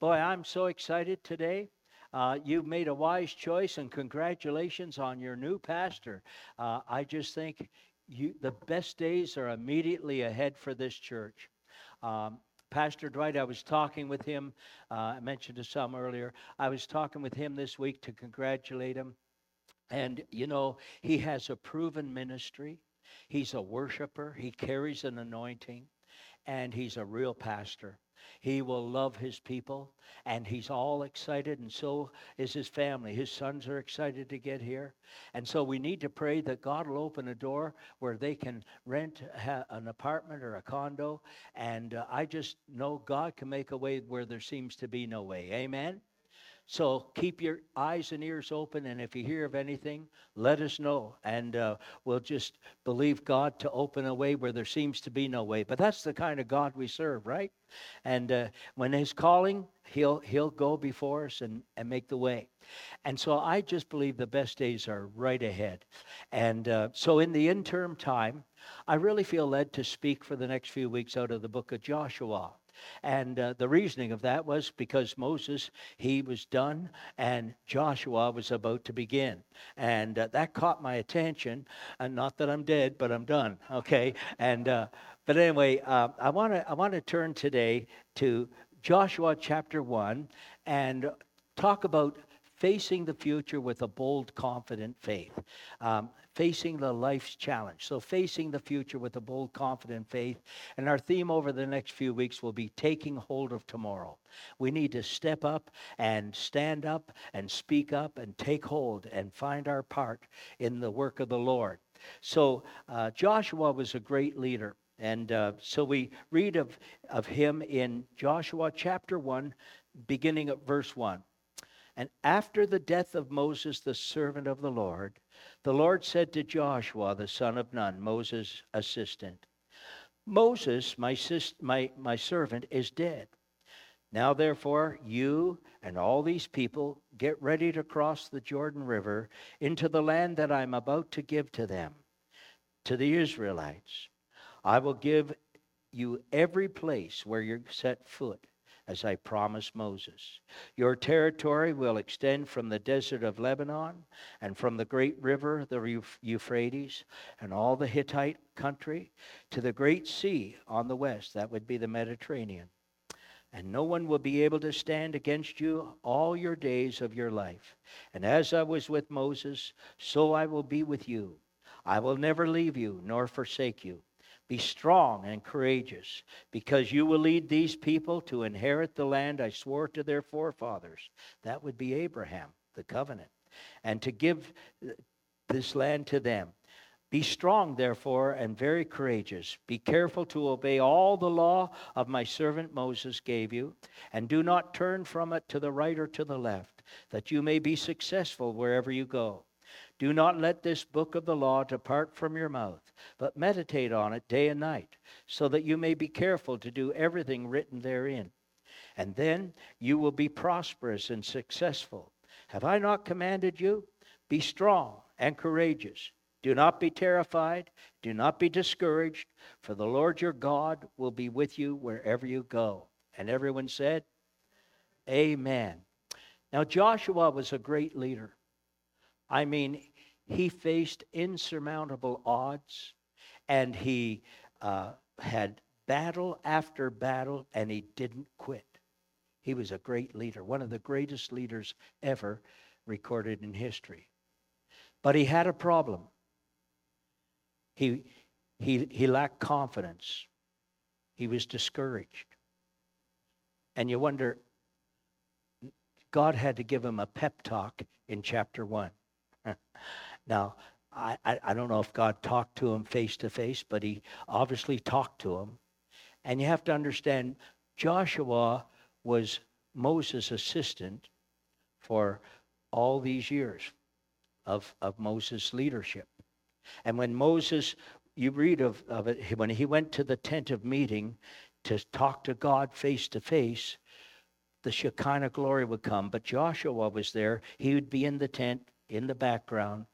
boy, I'm so excited today. Uh, you've made a wise choice, and congratulations on your new pastor. Uh, I just think you, the best days are immediately ahead for this church. Um, Pastor Dwight, I was talking with him. Uh, I mentioned to some earlier. I was talking with him this week to congratulate him. And, you know, he has a proven ministry. He's a worshiper. He carries an anointing. And he's a real pastor. He will love his people, and he's all excited, and so is his family. His sons are excited to get here. And so we need to pray that God will open a door where they can rent an apartment or a condo. And uh, I just know God can make a way where there seems to be no way. Amen? So keep your eyes and ears open, and if you hear of anything, let us know, and uh, we'll just believe God to open a way where there seems to be no way. But that's the kind of God we serve, right? And uh, when He's calling, He'll He'll go before us and and make the way. And so I just believe the best days are right ahead. And uh, so in the interim time, I really feel led to speak for the next few weeks out of the book of Joshua. And uh, the reasoning of that was because Moses, he was done and Joshua was about to begin. And uh, that caught my attention. And not that I'm dead, but I'm done. Okay. And, uh, but anyway, uh, I want to I want to turn today to Joshua chapter 1 and talk about facing the future with a bold, confident faith. Um, facing the life's challenge. So, facing the future with a bold, confident faith. And our theme over the next few weeks will be taking hold of tomorrow. We need to step up and stand up and speak up and take hold and find our part in the work of the Lord. So, uh, Joshua was a great leader. And uh, so we read of, of him in Joshua chapter 1, beginning at verse 1. And after the death of Moses, the servant of the Lord, the Lord said to Joshua, the son of Nun, Moses' assistant, Moses, my, sis- my, my servant, is dead. Now, therefore, you and all these people get ready to cross the Jordan River into the land that I'm about to give to them, to the Israelites. I will give you every place where you set foot as I promised Moses. Your territory will extend from the desert of Lebanon and from the great river, the Euphrates, and all the Hittite country to the great sea on the west. That would be the Mediterranean. And no one will be able to stand against you all your days of your life. And as I was with Moses, so I will be with you. I will never leave you nor forsake you. Be strong and courageous, because you will lead these people to inherit the land I swore to their forefathers. That would be Abraham, the covenant, and to give this land to them. Be strong, therefore, and very courageous. Be careful to obey all the law of my servant Moses gave you, and do not turn from it to the right or to the left, that you may be successful wherever you go. Do not let this book of the law depart from your mouth, but meditate on it day and night, so that you may be careful to do everything written therein. And then you will be prosperous and successful. Have I not commanded you? Be strong and courageous. Do not be terrified. Do not be discouraged, for the Lord your God will be with you wherever you go. And everyone said, Amen. Now, Joshua was a great leader. I mean, he faced insurmountable odds and he uh, had battle after battle and he didn't quit. He was a great leader, one of the greatest leaders ever recorded in history. But he had a problem. He, he, he lacked confidence. He was discouraged. And you wonder, God had to give him a pep talk in chapter 1. Now, I, I, don't know if God talked to him face to face, but he obviously talked to him. And you have to understand, Joshua was Moses' assistant for all these years of, of Moses' leadership. And when Moses, you read of, of it, when he went to the tent of meeting to talk to God face to face, the Shekinah glory would come. But Joshua was there. He would be in the tent in the background,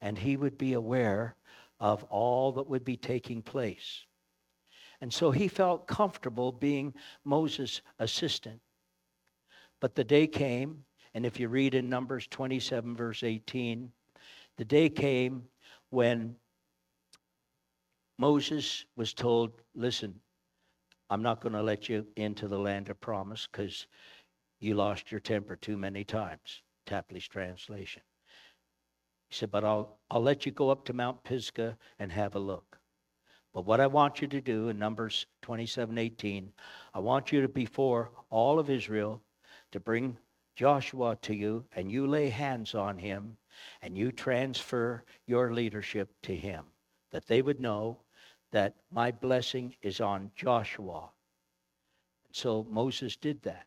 and he would be aware of all that would be taking place. And so he felt comfortable being Moses' assistant. But the day came, and if you read in Numbers 27, verse 18, the day came when Moses was told, Listen, I'm not going to let you into the land of promise because you lost your temper too many times. Tapley's translation. He said, But I'll, I'll let you go up to Mount Pisgah and have a look. But what I want you to do in Numbers 27 18, I want you to, before all of Israel, to bring Joshua to you, and you lay hands on him, and you transfer your leadership to him, that they would know that my blessing is on Joshua. So Moses did that.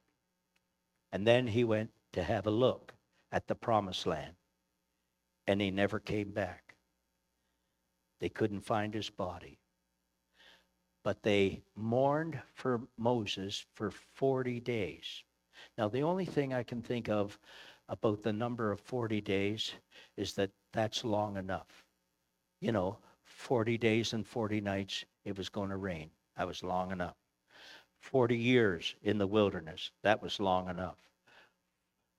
And then he went to have a look at the promised land, and he never came back. They couldn't find his body. But they mourned for Moses for 40 days. Now, the only thing I can think of about the number of 40 days is that that's long enough. You know, 40 days and 40 nights, it was going to rain. That was long enough. 40 years in the wilderness, that was long enough.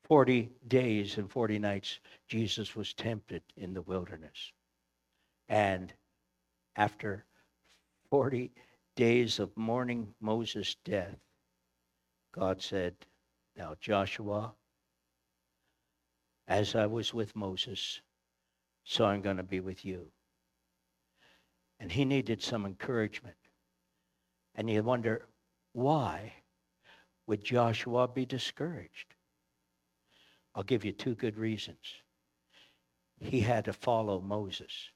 40 days and 40 nights, Jesus was tempted in the wilderness. And after 40 days of mourning Moses' death, God said, Now, Joshua, as I was with Moses, so I'm going to be with you. And he needed some encouragement. And you wonder, why would Joshua be discouraged? I'll give you two good reasons. He had to follow Moses.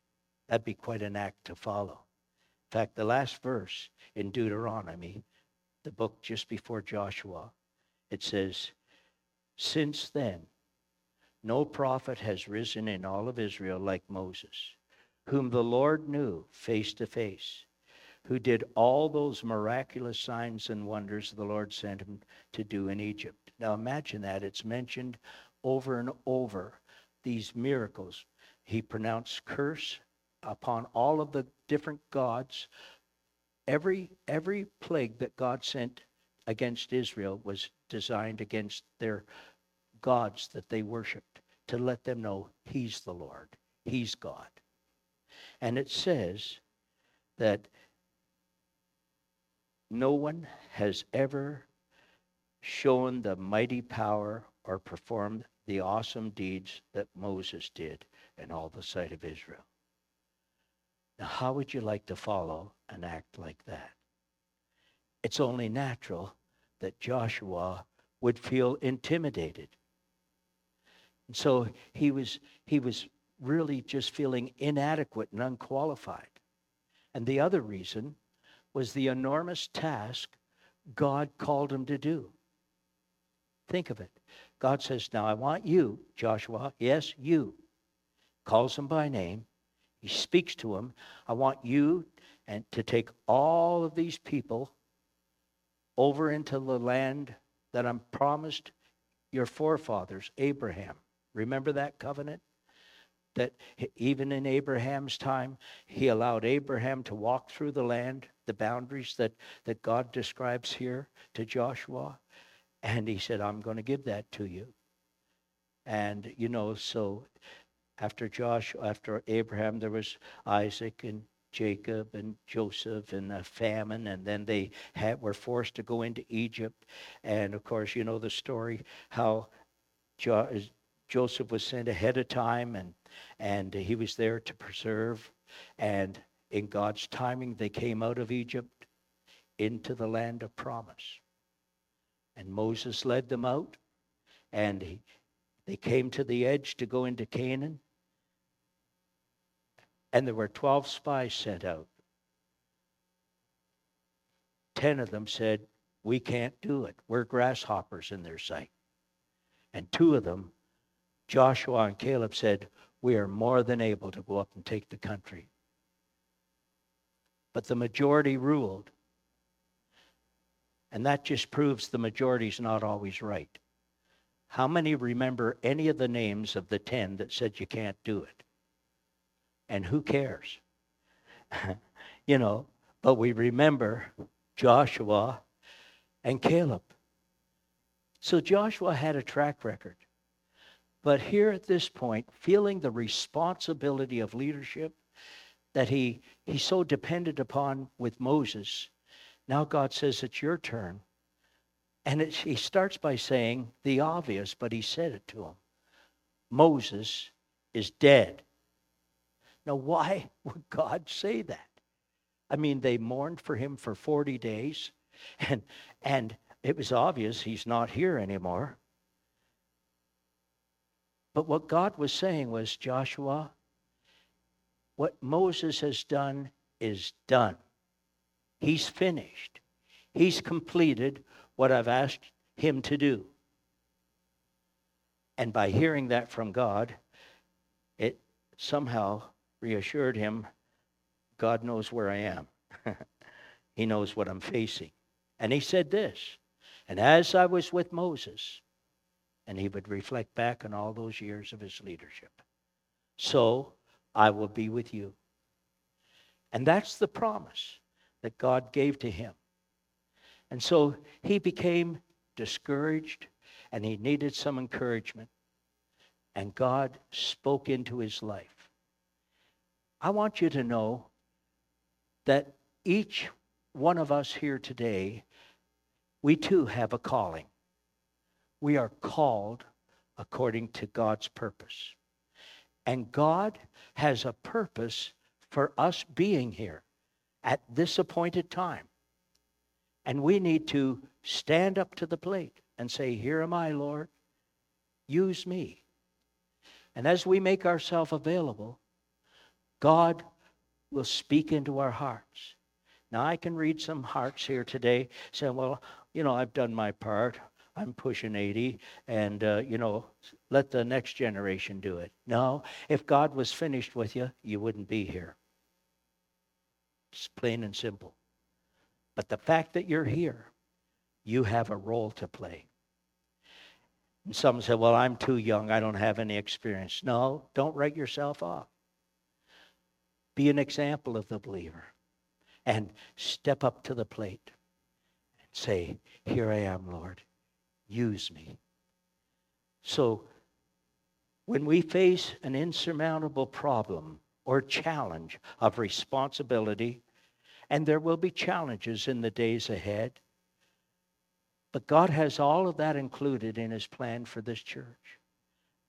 That'd be quite an act to follow. In fact, the last verse in Deuteronomy, the book just before Joshua, it says, Since then, no prophet has risen in all of Israel like Moses whom the Lord knew face to face, who did all those miraculous signs and wonders the Lord sent him to do in Egypt. Now imagine that. It's mentioned over and over these miracles. He pronounced curse upon all of the different gods. Every, every plague that God sent against Israel was designed against their gods that they worshiped to let them know He's the Lord, He's God. And it says that no one has ever shown the mighty power or performed the awesome deeds that Moses did in all the sight of Israel. Now, how would you like to follow an act like that? It's only natural that Joshua would feel intimidated. And so he was, he was really just feeling inadequate and unqualified. And the other reason was the enormous task God called him to do. Think of it. God says, Now I want you, Joshua, yes, you, calls him by name. He speaks to him. I want you and to take all of these people over into the land that I'm promised your forefathers, Abraham. Remember that covenant? that even in Abraham's time, he allowed Abraham to walk through the land, the boundaries that, that God describes here to Joshua. And he said, I'm going to give that to you. And, you know, so after Josh, after Abraham, there was Isaac and Jacob and Joseph and a famine, and then they had, were forced to go into Egypt. And of course, you know the story how jo- Joseph was sent ahead of time, and and he was there to preserve. And in God's timing, they came out of Egypt into the land of promise. And Moses led them out, and he, they came to the edge to go into Canaan. And there were 12 spies sent out. Ten of them said, We can't do it. We're grasshoppers in their sight. And two of them, Joshua and Caleb, said, we are more than able to go up and take the country. But the majority ruled. And that just proves the majority's not always right. How many remember any of the names of the 10 that said you can't do it? And who cares? you know, but we remember Joshua and Caleb. So Joshua had a track record. But here at this point, feeling the responsibility of leadership that he, he so depended upon with Moses, now God says, It's your turn. And he starts by saying the obvious, but he said it to him Moses is dead. Now, why would God say that? I mean, they mourned for him for 40 days, and, and it was obvious he's not here anymore. But what God was saying was, Joshua, what Moses has done is done. He's finished. He's completed what I've asked him to do. And by hearing that from God, it somehow reassured him God knows where I am. he knows what I'm facing. And he said this, and as I was with Moses, and he would reflect back on all those years of his leadership, so I will be with you. And that's the promise that God gave to him. And so he became discouraged and he needed some encouragement. And God spoke into his life. I want you to know that each one of us here today, we too have a calling. We are called according to God's purpose. And God has a purpose for us being here at this appointed time. And we need to stand up to the plate and say, Here am I, Lord. Use me. And as we make ourselves available, God will speak into our hearts. Now, I can read some hearts here today saying, Well, you know, I've done my part. I'm pushing 80, and, uh, you know, let the next generation do it. No, if God was finished with you, you wouldn't be here. It's plain and simple. But the fact that you're here, you have a role to play. And some say, well, I'm too young. I don't have any experience. No, don't write yourself off. Be an example of the believer and step up to the plate and say, Here I am, Lord. Use me. So, when we face an insurmountable problem, or challenge of responsibility. And there will be challenges in the days ahead. But God has all of that included in His plan for this church.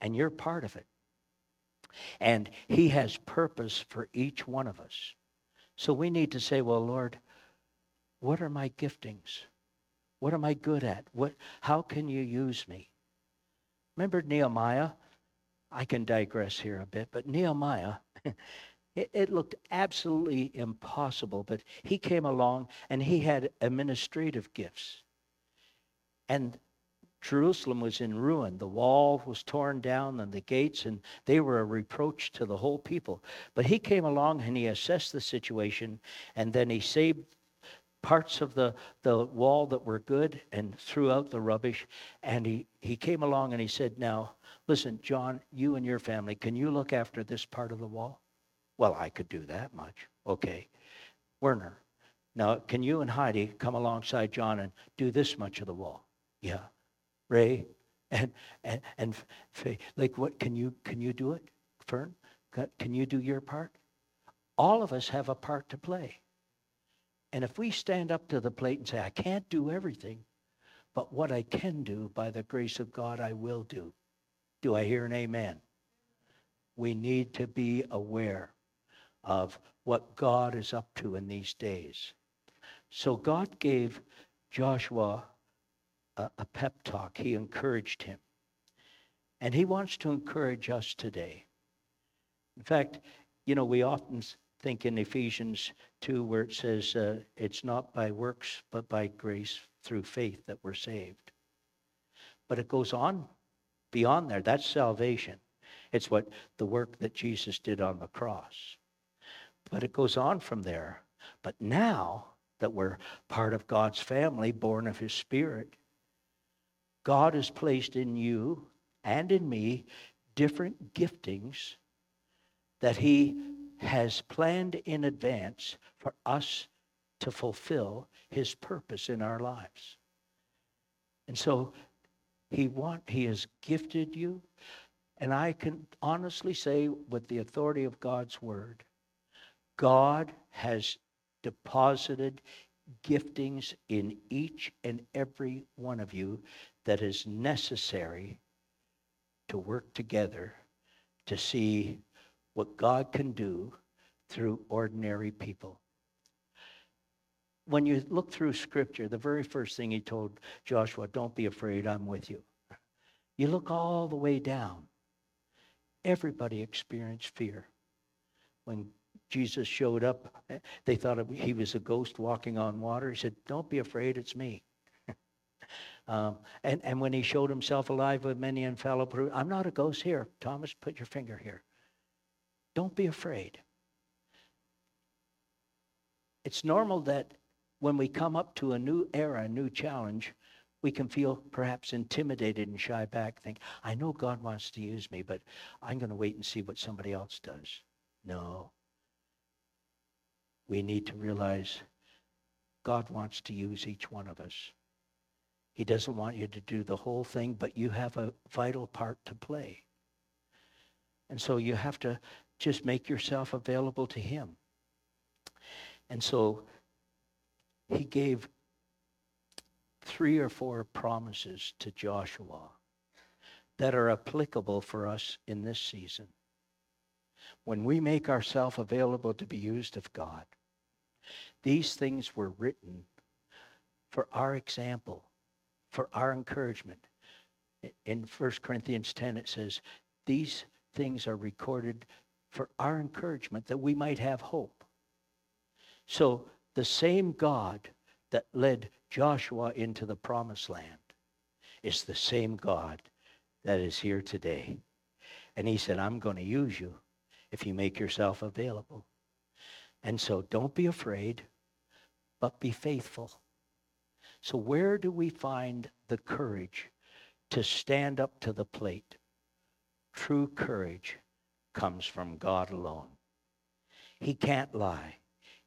And you're part of it. And He has purpose for each one of us. So we need to say, well, Lord, what are my giftings? What am I good at? What, how can you use me? Remember Nehemiah? I can digress here a bit, but Nehemiah it, it, looked absolutely impossible, but he came along and he had administrative gifts. And Jerusalem was in ruin. The wall was torn down and the gates, and they were a reproach to the whole people. But he came along and he assessed the situation, and then he saved parts of the, the wall that were good and threw out the rubbish. And he, he came along and he said, Now, Listen, John, you and your family, can you look after this part of the wall? Well, I could do that much. Okay. Werner, now can you and Heidi come alongside John and do this much of the wall? Yeah. Ray and and and Faye, like what can you can you do it? Fern, can you do your part? All of us have a part to play. And if we stand up to the plate and say, I can't do everything, but what I can do by the grace of God, I will do. Do I hear an amen? We need to be aware of what God is up to in these days. So God gave Joshua a, a, pep talk. He encouraged him. And he wants to encourage us today. In fact, you know, we often think in Ephesians 2 where it says, uh, it's not by works, but by grace through faith that we're saved. But it goes on beyond there. That's salvation. It's what the work that Jesus did on the cross. But it goes on from there. But now that we're part of God's family, born of his spirit, God has placed in you and in me different giftings that he has planned in advance for us to fulfill his purpose in our lives. And so He want he has gifted you. And I can honestly say with the authority of God's word, God has deposited giftings in each and every one of you that is necessary to work together to see what God can do through ordinary people. When you look through scripture, the very first thing he told Joshua, don't be afraid, I'm with you. You look all the way down. Everybody experienced fear. When Jesus showed up, they thought he was a ghost walking on water. He said, Don't be afraid, it's me. um, and, and when he showed himself alive with many infallible, I'm not a ghost here. Thomas, put your finger here. Don't be afraid. It's normal that when we come up to a new era, a new challenge, we can feel perhaps intimidated and shy back, think, I know God wants to use me, but I'm going to wait and see what somebody else does. No. We need to realize God wants to use each one of us. He doesn't want you to do the whole thing, but you have a vital part to play. And so you have to just make yourself available to Him. And so he gave three or four promises to Joshua that are applicable for us in this season. When we make ourselves available to be used of God, these things were written for our example, for our encouragement. In 1 Corinthians 10, it says, These things are recorded for our encouragement that we might have hope. So the same God that led Joshua into the promised land is the same God that is here today. And he said, I'm going to use you if you make yourself available. And so don't be afraid, but be faithful. So, where do we find the courage to stand up to the plate? True courage comes from God alone. He can't lie.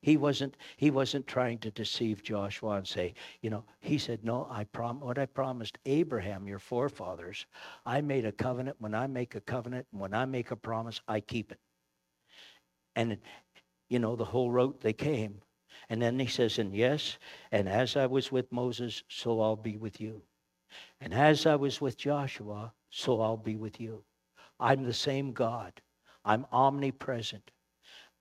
He wasn't, he wasn't trying to deceive Joshua and say, you know, he said, no, I prom- what I promised Abraham, your forefathers, I made a covenant. When I make a covenant, and when I make a promise, I keep it. And, you know, the whole road they came. And then he says, and yes, and as I was with Moses, so I'll be with you. And as I was with Joshua, so I'll be with you. I'm the same God. I'm omnipresent.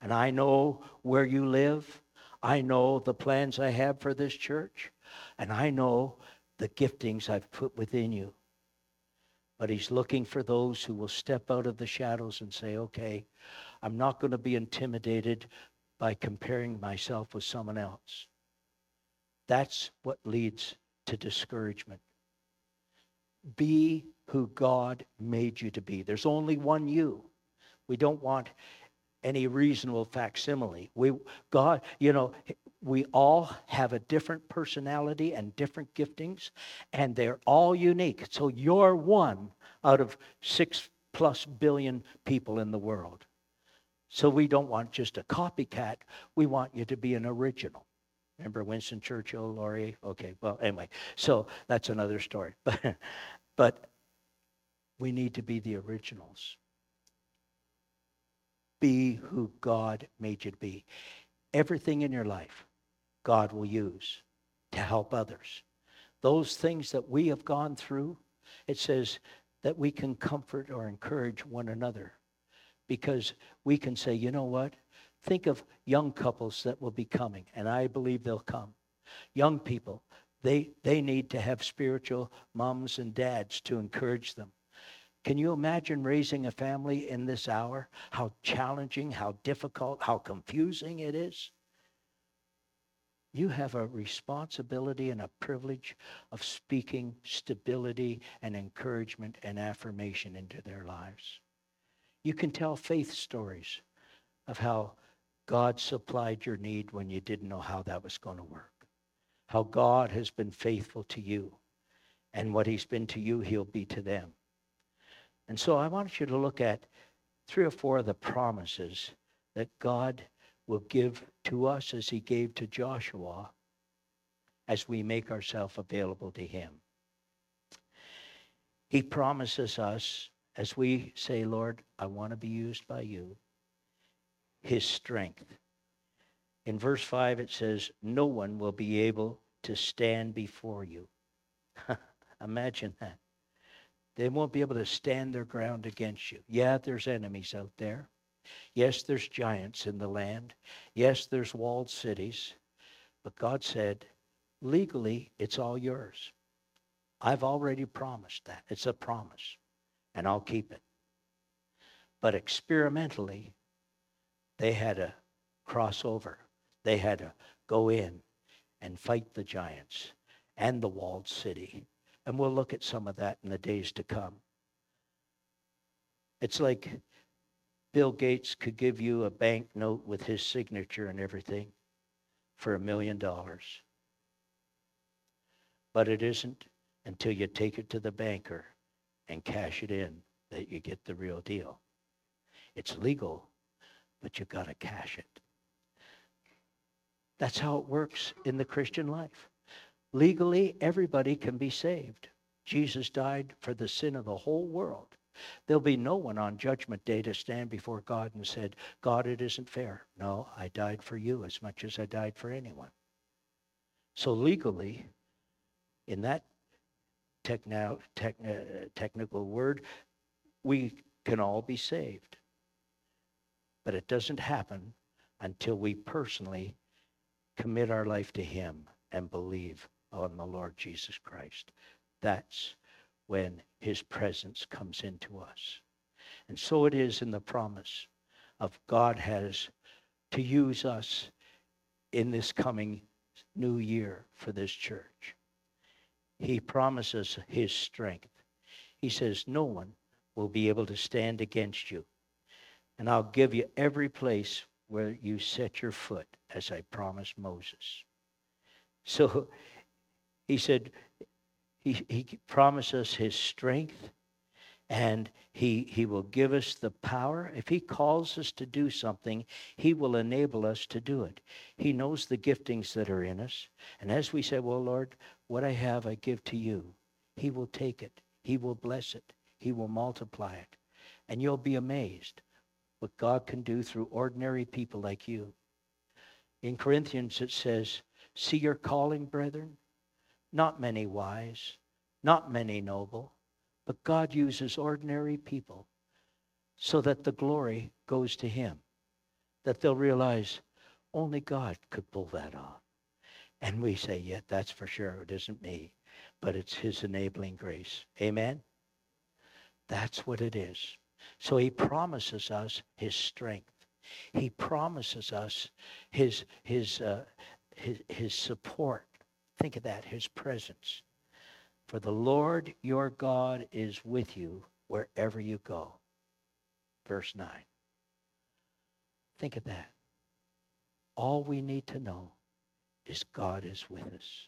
And I know where you live. I know the plans I have for this church. And I know the giftings I've put within you. But he's looking for those who will step out of the shadows and say, okay, I'm not going to be intimidated by comparing myself with someone else. That's what leads to discouragement. Be who God made you to be. There's only one you. We don't want any reasonable facsimile. We God, you know, we all have a different personality and different giftings, and they're all unique. So you're one out of six plus billion people in the world. So we don't want just a copycat. We want you to be an original. Remember Winston Churchill, Laurie? Okay, well, anyway, so that's another story. But, but we need to be the originals be who God made you to be. Everything in your life, God will use to help others. Those things that we have gone through, it says that we can comfort or encourage one another because we can say, you know what? Think of young couples that will be coming, and I believe they'll come. Young people, they, they need to have spiritual moms and dads to encourage them. Can you imagine raising a family in this hour? How challenging, how difficult, how confusing it is? You have a responsibility and a privilege of speaking stability and encouragement and affirmation into their lives. You can tell faith stories of how God supplied your need when you didn't know how that was going to work. How God has been faithful to you. And what he's been to you, he'll be to them. And so I want you to look at three or four of the promises that God will give to us as he gave to Joshua as we make ourselves available to him. He promises us, as we say, Lord, I want to be used by you, his strength. In verse 5, it says, No one will be able to stand before you. Imagine that. They won't be able to stand their ground against you. Yeah, there's enemies out there. Yes, there's giants in the land. Yes, there's walled cities. But God said, legally, it's all yours. I've already promised that. It's a promise, and I'll keep it. But experimentally, they had to cross over. They had to go in and fight the giants and the walled city. And we'll look at some of that in the days to come. It's like Bill Gates could give you a bank note with his signature and everything for a million dollars. But it isn't until you take it to the banker and cash it in that you get the real deal. It's legal, but you've got to cash it. That's how it works in the Christian life. Legally, everybody can be saved. Jesus died for the sin of the whole world. There'll be no one on Judgment Day to stand before God and said, God, it isn't fair. No, I died for you as much as I died for anyone. So legally, in that techno, techn- uh, technical word, we can all be saved. But it doesn't happen until we personally commit our life to Him and believe on the Lord Jesus Christ. That's when His presence comes into us. And so it is in the promise of God has to use us in this coming new year for this church he promises his strength. He says, No one will be able to stand against you. And I'll give you every place where you set your foot, as I promised Moses. So he said, he, he promises his strength and he, he will give us the power. If he calls us to do something, he will enable us to do it. He knows the giftings that are in us. And as we say, Well, Lord, what I have, I give to you. He will take it, He will bless it, He will multiply it. And you'll be amazed what God can do through ordinary people like you. In Corinthians, it says, See your calling, brethren? Not many wise, not many noble, but God uses ordinary people so that the glory goes to Him, that they'll realize only God could pull that off. And we say, yeah, that's for sure. It isn't me, but it's his enabling grace. Amen? That's what it is. So he promises us his strength. He promises us his, his, uh, his, his support. Think of that, his presence. For the Lord your God is with you wherever you go. Verse 9. Think of that. All we need to know is God is with us.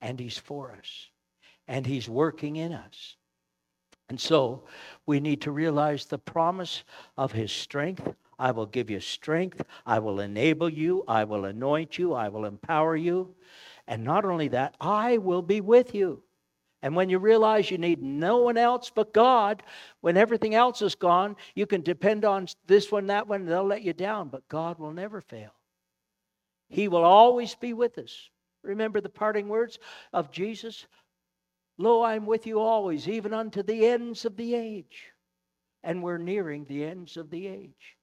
And he's for us. And he's working in us. And so we need to realize the promise of his strength. I will give you strength. I will enable you. I will anoint you. I will empower you. And not only that, I will be with you. And when you realize you need no one else but God, when everything else is gone, you can depend on this one, that one, they'll let you down, but God will never fail. He will always be with us. Remember the parting words of Jesus? Lo, I am with you always, even unto the ends of the age. And we're nearing the ends of the age.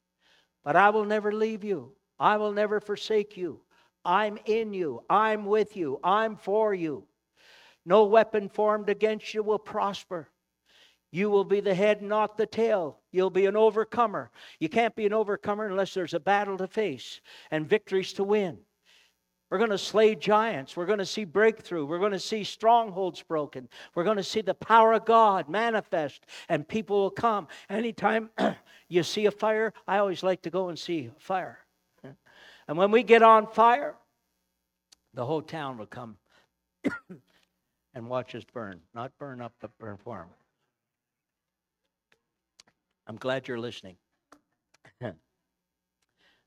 But I will never leave you. I will never forsake you. I'm in you. I'm with you. I'm for you. No weapon formed against you will prosper. You will be the head, not the tail. You'll be an overcomer. You can't be an overcomer unless there's a battle to face and victories to win. We're going to slay giants. We're going to see breakthrough. We're going to see strongholds broken. We're going to see the power of God manifest, and people will come. Anytime you see a fire, I always like to go and see a fire. And when we get on fire, the whole town will come and watch us burn. Not burn up, but burn for them. I'm glad you're listening.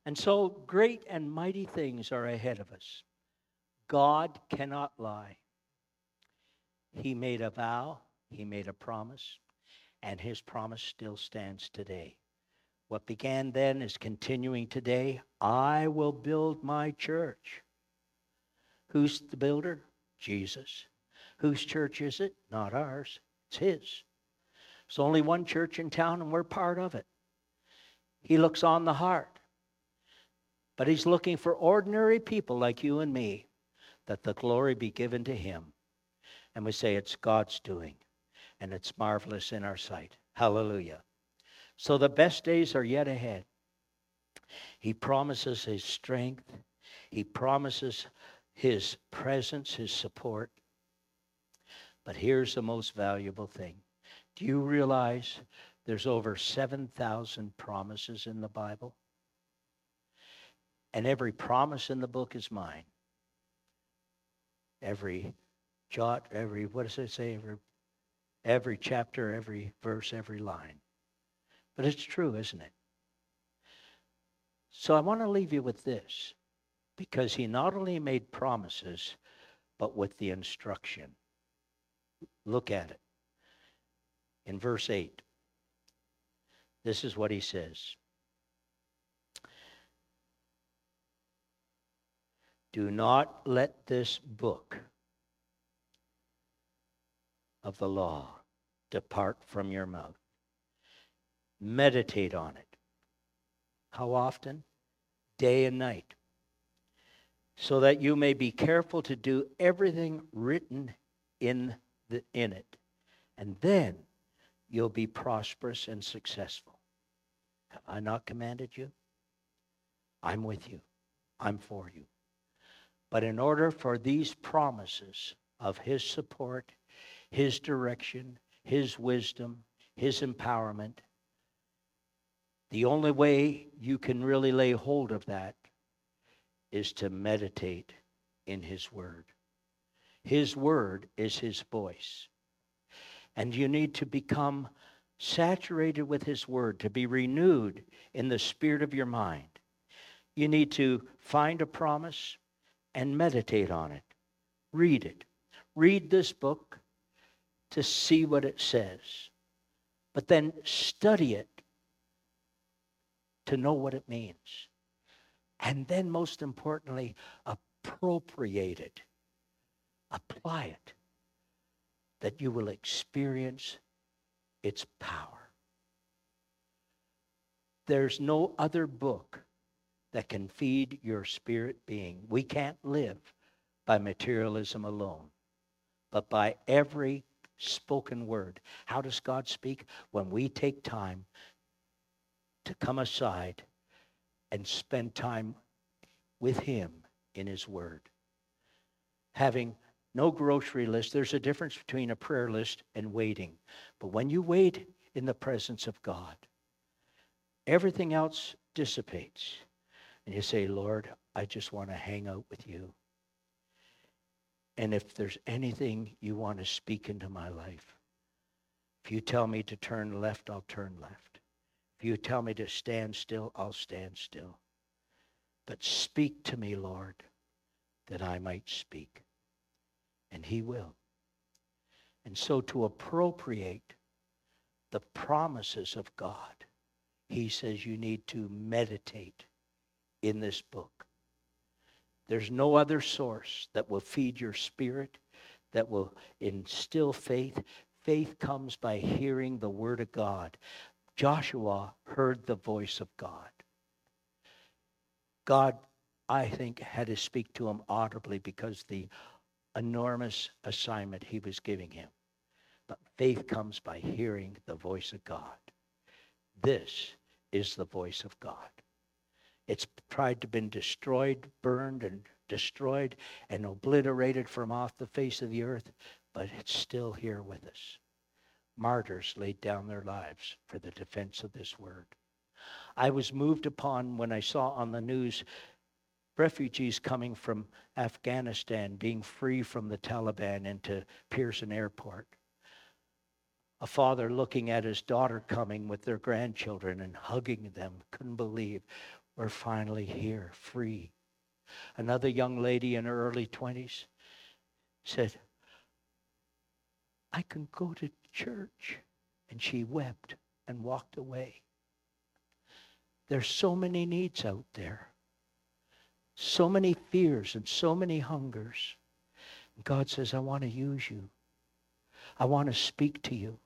and so great and mighty things are ahead of us. God cannot lie. He made a vow, he made a promise, and his promise still stands today. What began then is continuing today. I will build my church. Who's the builder? Jesus. Whose church is it? Not ours. It's his. There's only one church in town, and we're part of it. He looks on the heart. But he's looking for ordinary people like you and me, that the glory be given to him. And we say it's God's doing, and it's marvelous in our sight. Hallelujah. So the best days are yet ahead. He promises his strength, he promises his presence, his support. But here's the most valuable thing. Do you realize there's over 7,000 promises in the Bible? And every promise in the book is mine. Every jot, every, what does it say? Every, every chapter, every verse, every line. But it's true, isn't it? So I want to leave you with this because he not only made promises, but with the instruction. Look at it. In verse 8, this is what he says Do not let this book of the law depart from your mouth. Meditate on it. How often? Day and night. So that you may be careful to do everything written in, the, in it. And then you'll be prosperous and successful. Have I not commanded you? I'm with you. I'm for you. But in order for these promises of His support, His direction, His wisdom, His empowerment, the only way you can really lay hold of that is to meditate in His Word. His Word is His voice. And you need to become saturated with His Word, to be renewed in the spirit of your mind. You need to find a promise, and meditate on it. Read it. Read this book to see what it says. But then study it to know what it means. And then, most importantly, appropriate it, apply it, that you will experience its power. There's no other book that can feed your spirit being. We can't live by materialism alone, but by every spoken word. How does God speak? When we take time to come aside and spend time with Him in His Word. Having no grocery list, there's a difference between a prayer list and waiting. But when you wait in the presence of God, everything else dissipates and you say, Lord, I just want to hang out with you. And if there's anything you want to speak into my life, if you tell me to turn left, I'll turn left. You tell me to stand still, I'll stand still. But speak to me, Lord, that I might speak. And he will. And so to appropriate the promises of God, he says you need to meditate in this book. There's no other source that will feed your spirit, that will instill faith. Faith comes by hearing the word of God. Joshua heard the voice of God. God, I think, had to speak to him audibly because the enormous assignment he was giving him. But faith comes by hearing the voice of God. This is the voice of God. It's tried to been destroyed, burned, and destroyed and obliterated from off the face of the earth, but it's still here with us. Martyrs laid down their lives for the defense of this word. I was moved upon when I saw on the news refugees coming from Afghanistan being free from the Taliban into Pearson Airport. A father looking at his daughter coming with their grandchildren and hugging them, couldn't believe we're finally here, free. Another young lady in her early 20s said, I can go to church. And she wept and walked away. There's so many needs out there, so many fears and so many hungers. God says, I want to use you. I want to speak to you.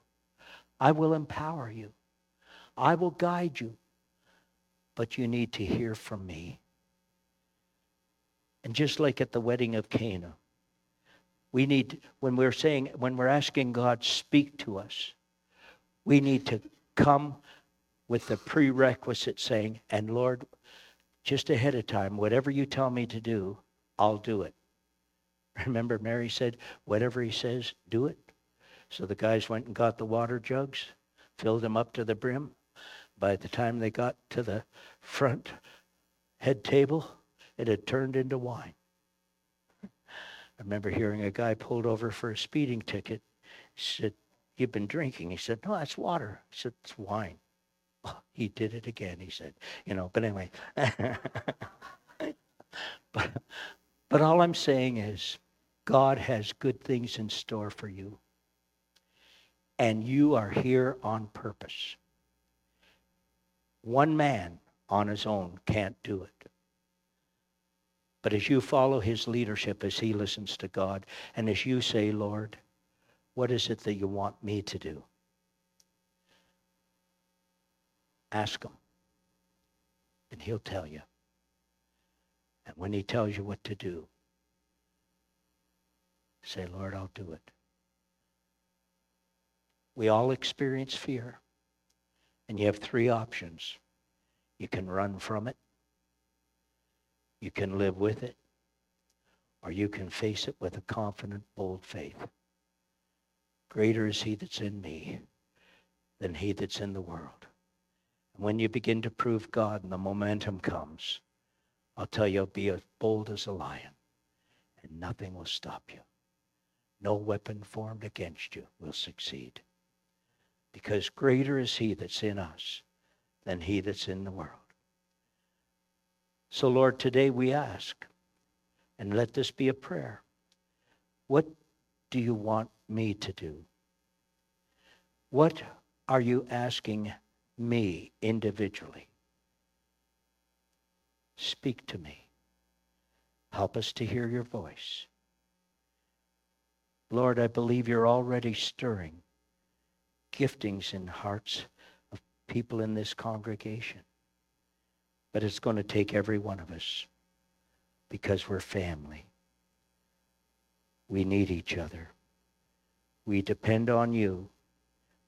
I will empower you. I will guide you. But you need to hear from me. And just like at the wedding of Cana, we need, when we're saying, when we're asking God, speak to us, we need to come with the prerequisite saying, and Lord, just ahead of time, whatever you tell me to do, I'll do it. Remember, Mary said, whatever he says, do it. So the guys went and got the water jugs, filled them up to the brim. By the time they got to the front head table, it had turned into wine. I remember hearing a guy pulled over for a speeding ticket. He said, You've been drinking. He said, No, that's water. He said, It's wine. Oh, he did it again, he said. You know, but anyway. but, but all I'm saying is, God has good things in store for you. And you are here on purpose. One man on his own can't do it. But as you follow his leadership, as he listens to God, and as you say, Lord, what is it that you want me to do? Ask him, and he'll tell you. And when he tells you what to do, say, Lord, I'll do it. We all experience fear, and you have three options. You can run from it, you can live with it, or you can face it with a confident, bold faith. Greater is he that's in me than he that's in the world. And when you begin to prove God and the momentum comes, I'll tell you, be as bold as a lion, and nothing will stop you. No weapon formed against you will succeed. Because greater is he that's in us than he that's in the world. So, Lord, today we ask, and let this be a prayer. What do you want me to do? What are you asking me individually? Speak to me. Help us to hear your voice. Lord, I believe you're already stirring giftings in hearts of people in this congregation. But it's going to take every one of us because we're family. We need each other. We depend on you,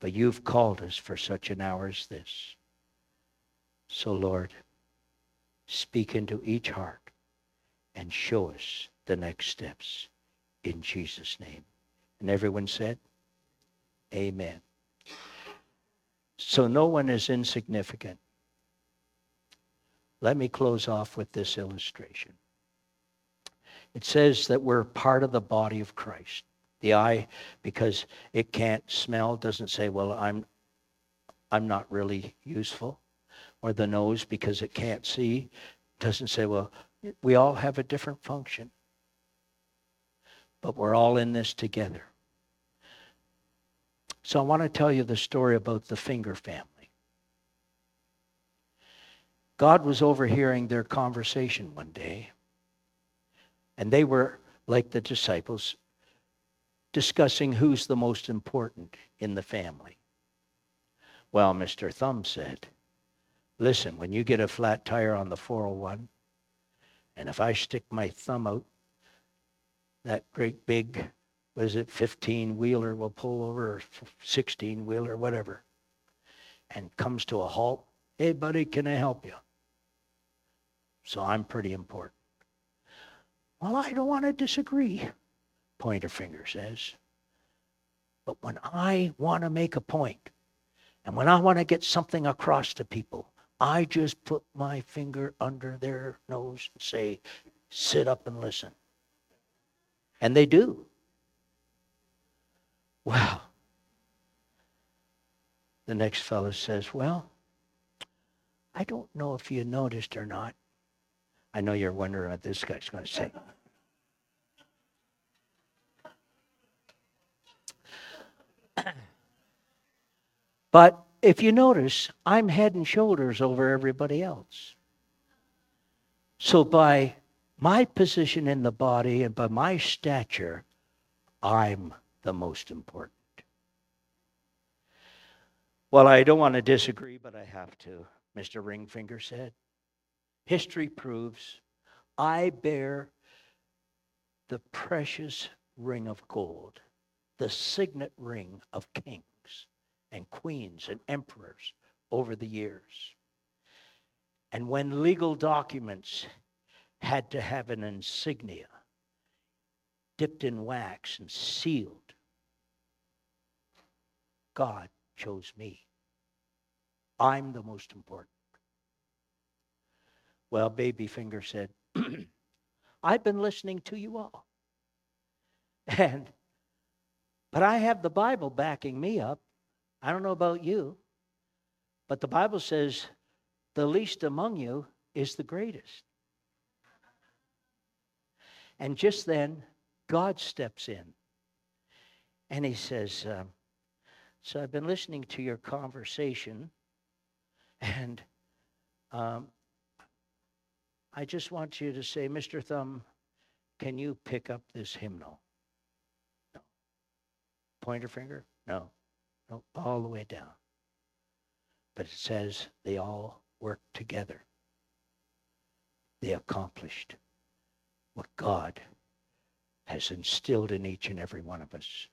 but you've called us for such an hour as this. So, Lord, speak into each heart and show us the next steps in Jesus' name. And everyone said, Amen. So no one is insignificant. Let me close off with this illustration. It says that we're part of the body of Christ. The eye, because it can't smell, doesn't say, well, I'm, I'm not really useful. Or the nose, because it can't see, doesn't say, well, we all have a different function. But we're all in this together. So I want to tell you the story about the Finger family. God was overhearing their conversation one day, and they were, like the disciples, discussing who's the most important in the family. Well, Mr. Thumb said, Listen, when you get a flat tire on the 401, and if I stick my thumb out, that great big what is it, 15 wheeler will pull over, or 16 wheeler, whatever, and comes to a halt. Hey, buddy, can I help you? So I'm pretty important. Well, I don't want to disagree, pointer finger says. But when I want to make a point, and when I want to get something across to people, I just put my finger under their nose and say, sit up and listen. And they do. Well, The next fellow says, Well, I don't know if you noticed or not. I know you're wondering what this guy's going to say. But if you notice, I'm head and shoulders over everybody else. So by my position in the body and by my stature, I'm the most important. Well, I don't want to disagree, but I have to, Mr. Ringfinger said. History proves I bear the precious ring of gold, the signet ring of kings and queens and emperors over the years. And when legal documents had to have an insignia dipped in wax and sealed, God chose me. I'm the most important. Well, Babyfinger said, I've been listening to you all. And but I have the Bible backing me up. I don't know about you, but the Bible says the least among you is the greatest. And just then, God steps in and he says, um, So I've been listening to your conversation, and um, I just want you to say, Mr. Thumb, can you pick up this hymnal? No. Pointer finger? No. No, all the way down. But it says they all worked together. They accomplished what God has instilled in each and every one of us.